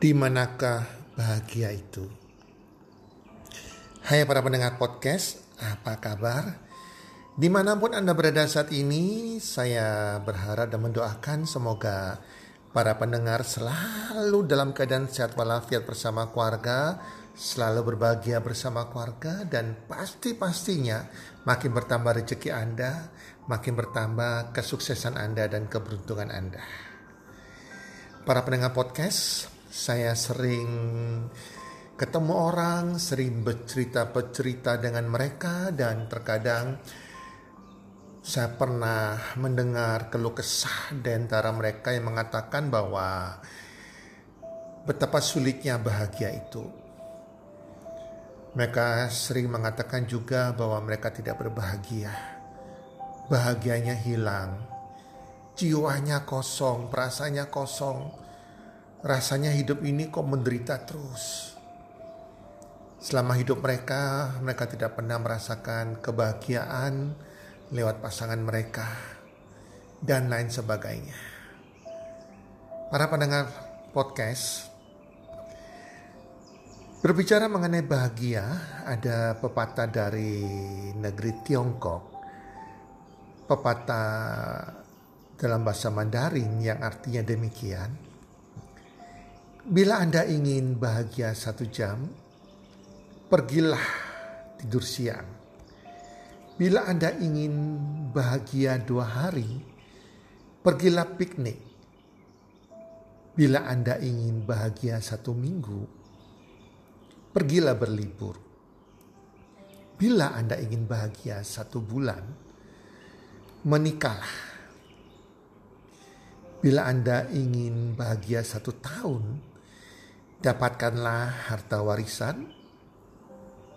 Di manakah bahagia itu? Hai para pendengar podcast, apa kabar? Di mana pun Anda berada saat ini, saya berharap dan mendoakan semoga para pendengar selalu dalam keadaan sehat walafiat bersama keluarga, selalu berbahagia bersama keluarga, dan pasti-pastinya makin bertambah rezeki Anda, makin bertambah kesuksesan Anda dan keberuntungan Anda. Para pendengar podcast, saya sering ketemu orang, sering bercerita-bercerita dengan mereka dan terkadang saya pernah mendengar keluh kesah di antara mereka yang mengatakan bahwa betapa sulitnya bahagia itu. Mereka sering mengatakan juga bahwa mereka tidak berbahagia. Bahagianya hilang. Jiwanya kosong, perasaannya kosong rasanya hidup ini kok menderita terus. Selama hidup mereka, mereka tidak pernah merasakan kebahagiaan lewat pasangan mereka dan lain sebagainya. Para pendengar podcast, berbicara mengenai bahagia, ada pepatah dari negeri Tiongkok. Pepatah dalam bahasa Mandarin yang artinya demikian Bila Anda ingin bahagia satu jam, pergilah tidur siang. Bila Anda ingin bahagia dua hari, pergilah piknik. Bila Anda ingin bahagia satu minggu, pergilah berlibur. Bila Anda ingin bahagia satu bulan, menikahlah. Bila Anda ingin bahagia satu tahun, dapatkanlah harta warisan,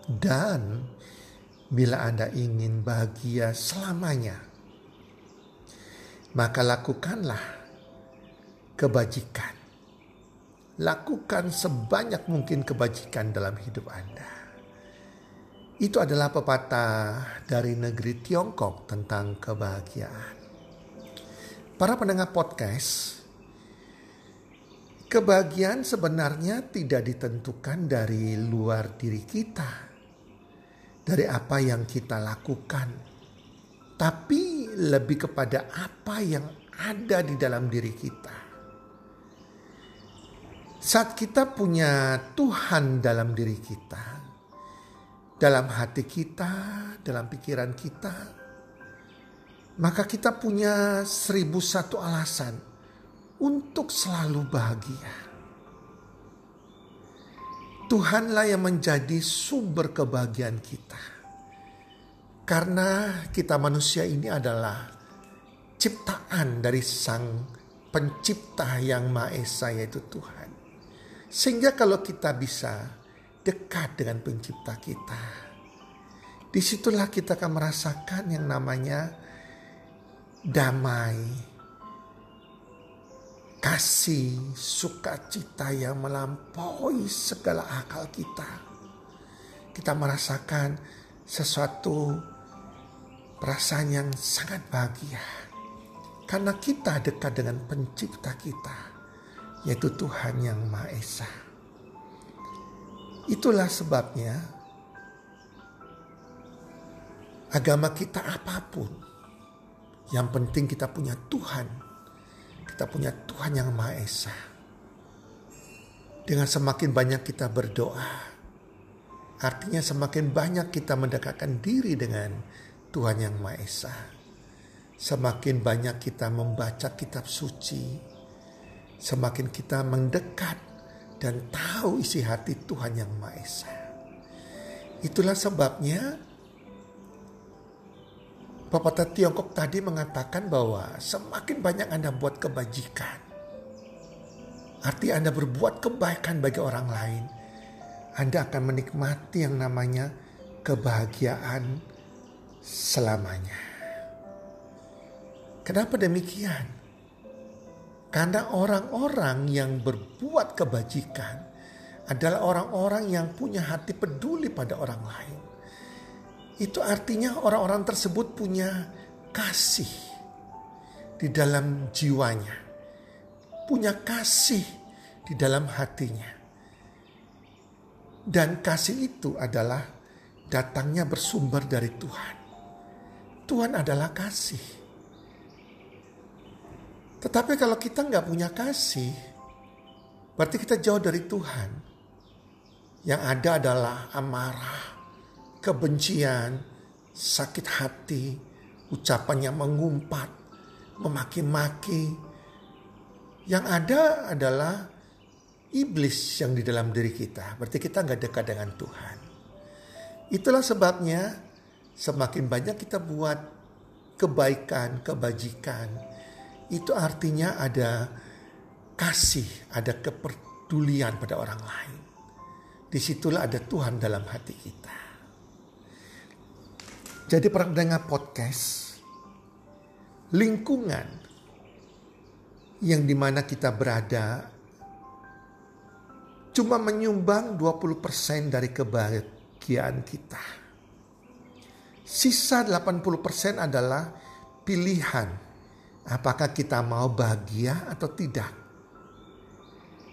dan bila Anda ingin bahagia selamanya, maka lakukanlah kebajikan. Lakukan sebanyak mungkin kebajikan dalam hidup Anda. Itu adalah pepatah dari negeri Tiongkok tentang kebahagiaan. Para pendengar podcast, Kebahagiaan sebenarnya tidak ditentukan dari luar diri kita, dari apa yang kita lakukan, tapi lebih kepada apa yang ada di dalam diri kita. Saat kita punya Tuhan dalam diri kita, dalam hati kita, dalam pikiran kita, maka kita punya seribu satu alasan untuk selalu bahagia. Tuhanlah yang menjadi sumber kebahagiaan kita. Karena kita manusia ini adalah ciptaan dari Sang Pencipta yang Maha Esa yaitu Tuhan. Sehingga kalau kita bisa dekat dengan pencipta kita, di situlah kita akan merasakan yang namanya damai, kasih sukacita yang melampaui segala akal kita. Kita merasakan sesuatu perasaan yang sangat bahagia. Karena kita dekat dengan pencipta kita, yaitu Tuhan yang Maha Esa. Itulah sebabnya agama kita apa pun, yang penting kita punya Tuhan kita punya Tuhan yang Maha Esa. Dengan semakin banyak kita berdoa, artinya semakin banyak kita mendekatkan diri dengan Tuhan yang Maha Esa. Semakin banyak kita membaca kitab suci, semakin kita mendekat dan tahu isi hati Tuhan yang Maha Esa. Itulah sebabnya Pepatah Tiongkok tadi mengatakan bahwa semakin banyak Anda buat kebajikan, arti Anda berbuat kebaikan bagi orang lain, Anda akan menikmati yang namanya kebahagiaan selamanya. Kenapa demikian? Karena orang-orang yang berbuat kebajikan adalah orang-orang yang punya hati peduli pada orang lain itu artinya orang-orang tersebut punya kasih di dalam jiwanya. Punya kasih di dalam hatinya. Dan kasih itu adalah datangnya bersumber dari Tuhan. Tuhan adalah kasih. Tetapi kalau kita nggak punya kasih, berarti kita jauh dari Tuhan. Yang ada adalah amarah, kebencian, sakit hati, ucapannya mengumpat, memaki-maki. Yang ada adalah iblis yang di dalam diri kita. Berarti kita nggak dekat dengan Tuhan. Itulah sebabnya semakin banyak kita buat kebaikan, kebajikan. Itu artinya ada kasih, ada kepedulian pada orang lain. Di situlah ada Tuhan dalam hati kita. Jadi para pendengar podcast, lingkungan yang di mana kita berada cuma menyumbang 20% dari kebahagiaan kita. Sisa 80% adalah pilihan apakah kita mau bahagia atau tidak.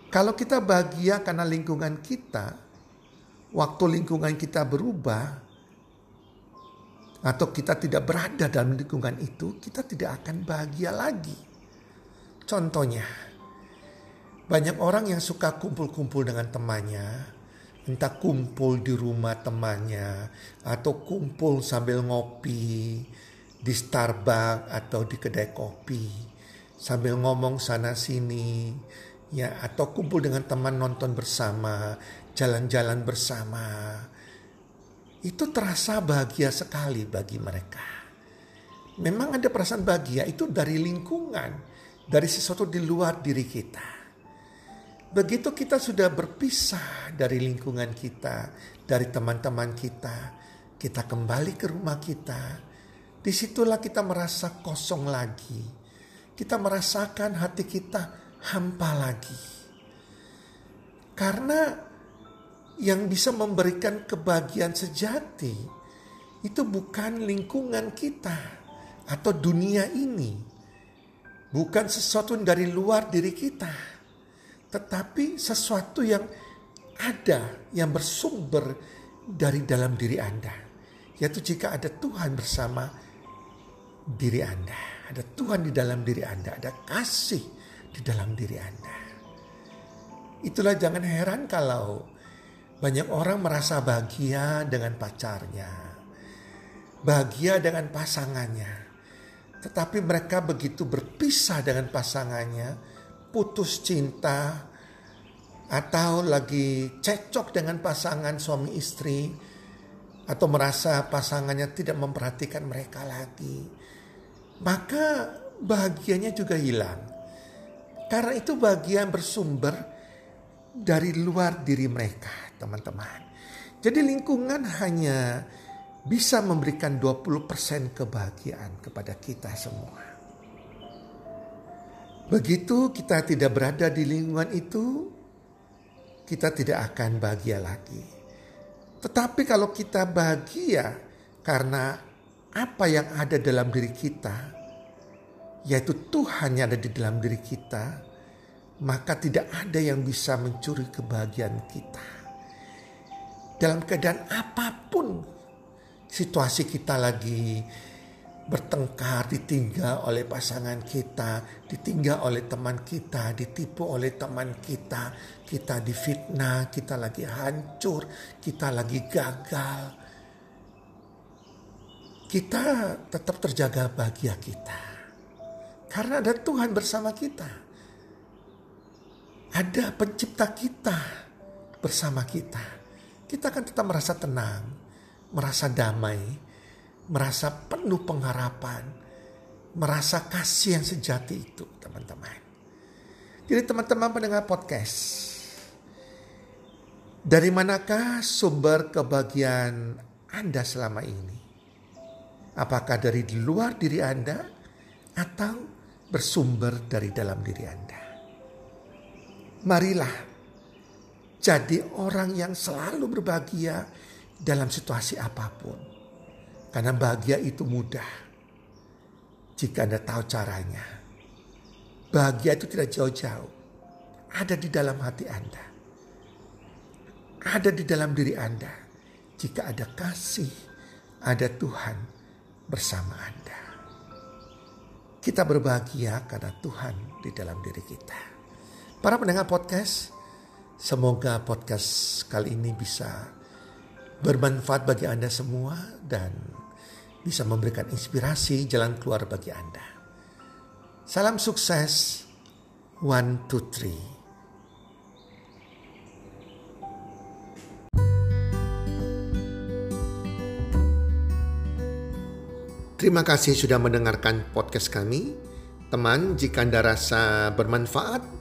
Kalau kita bahagia karena lingkungan kita, waktu lingkungan kita berubah, atau kita tidak berada dalam lingkungan itu, kita tidak akan bahagia lagi. Contohnya, banyak orang yang suka kumpul-kumpul dengan temannya, entah kumpul di rumah temannya, atau kumpul sambil ngopi di Starbucks atau di kedai kopi, sambil ngomong sana sini, ya, atau kumpul dengan teman nonton bersama, jalan-jalan bersama, itu terasa bahagia sekali bagi mereka. Memang ada perasaan bahagia itu dari lingkungan, dari sesuatu di luar diri kita. Begitu kita sudah berpisah dari lingkungan kita, dari teman-teman kita, kita kembali ke rumah kita. Di situlah kita merasa kosong lagi. Kita merasakan hati kita hampa lagi. Karena yang bisa memberikan kebahagiaan sejati itu bukan lingkungan kita atau dunia ini. Bukan sesuatu dari luar diri kita. Tetapi sesuatu yang ada yang bersumber dari dalam diri Anda. Yaitu jika ada Tuhan bersama diri Anda. Ada Tuhan di dalam diri Anda. Ada kasih di dalam diri Anda. Itulah jangan heran kalau banyak orang merasa bahagia dengan pacarnya, bahagia dengan pasangannya, tetapi mereka begitu berpisah dengan pasangannya, putus cinta, atau lagi cecok dengan pasangan suami istri, atau merasa pasangannya tidak memperhatikan mereka lagi, maka bahagianya juga hilang. Karena itu bagian bersumber dari luar diri mereka teman-teman. Jadi lingkungan hanya bisa memberikan 20% kebahagiaan kepada kita semua. Begitu kita tidak berada di lingkungan itu, kita tidak akan bahagia lagi. Tetapi kalau kita bahagia karena apa yang ada dalam diri kita, yaitu Tuhan yang ada di dalam diri kita, maka tidak ada yang bisa mencuri kebahagiaan kita dalam keadaan apa pun situasi kita lagi bertengkar, ditinggal oleh pasangan kita, ditinggal oleh teman kita, ditipu oleh teman kita, kita difitnah, kita lagi hancur, kita lagi gagal. Kita tetap terjaga bahagia kita. Karena ada Tuhan bersama kita. Ada pencipta kita bersama kita kita akan tetap merasa tenang, merasa damai, merasa penuh pengharapan, merasa kasih yang sejati itu, teman-teman. Jadi teman-teman pendengar podcast, dari manakah sumber kebahagiaan Anda selama ini? Apakah dari luar diri Anda atau bersumber dari dalam diri Anda? Marilah jadi orang yang selalu berbahagia dalam situasi apa pun. Karena bahagia itu mudah. Jika Anda tahu caranya. Bahagia itu tidak jauh-jauh. ada di dalam hati Anda. Ada di dalam diri Anda. Jika ada kasih, ada Tuhan bersama Anda. Kita berbahagia karena Tuhan di dalam diri kita. Para pendengar podcast, semoga podcast kali ini bisa bermanfaat bagi Anda semua dan bisa memberikan inspirasi jalan keluar bagi Anda. Salam sukses. One, two, three. Terima kasih sudah mendengarkan podcast kami. Teman, jika Anda rasa bermanfaat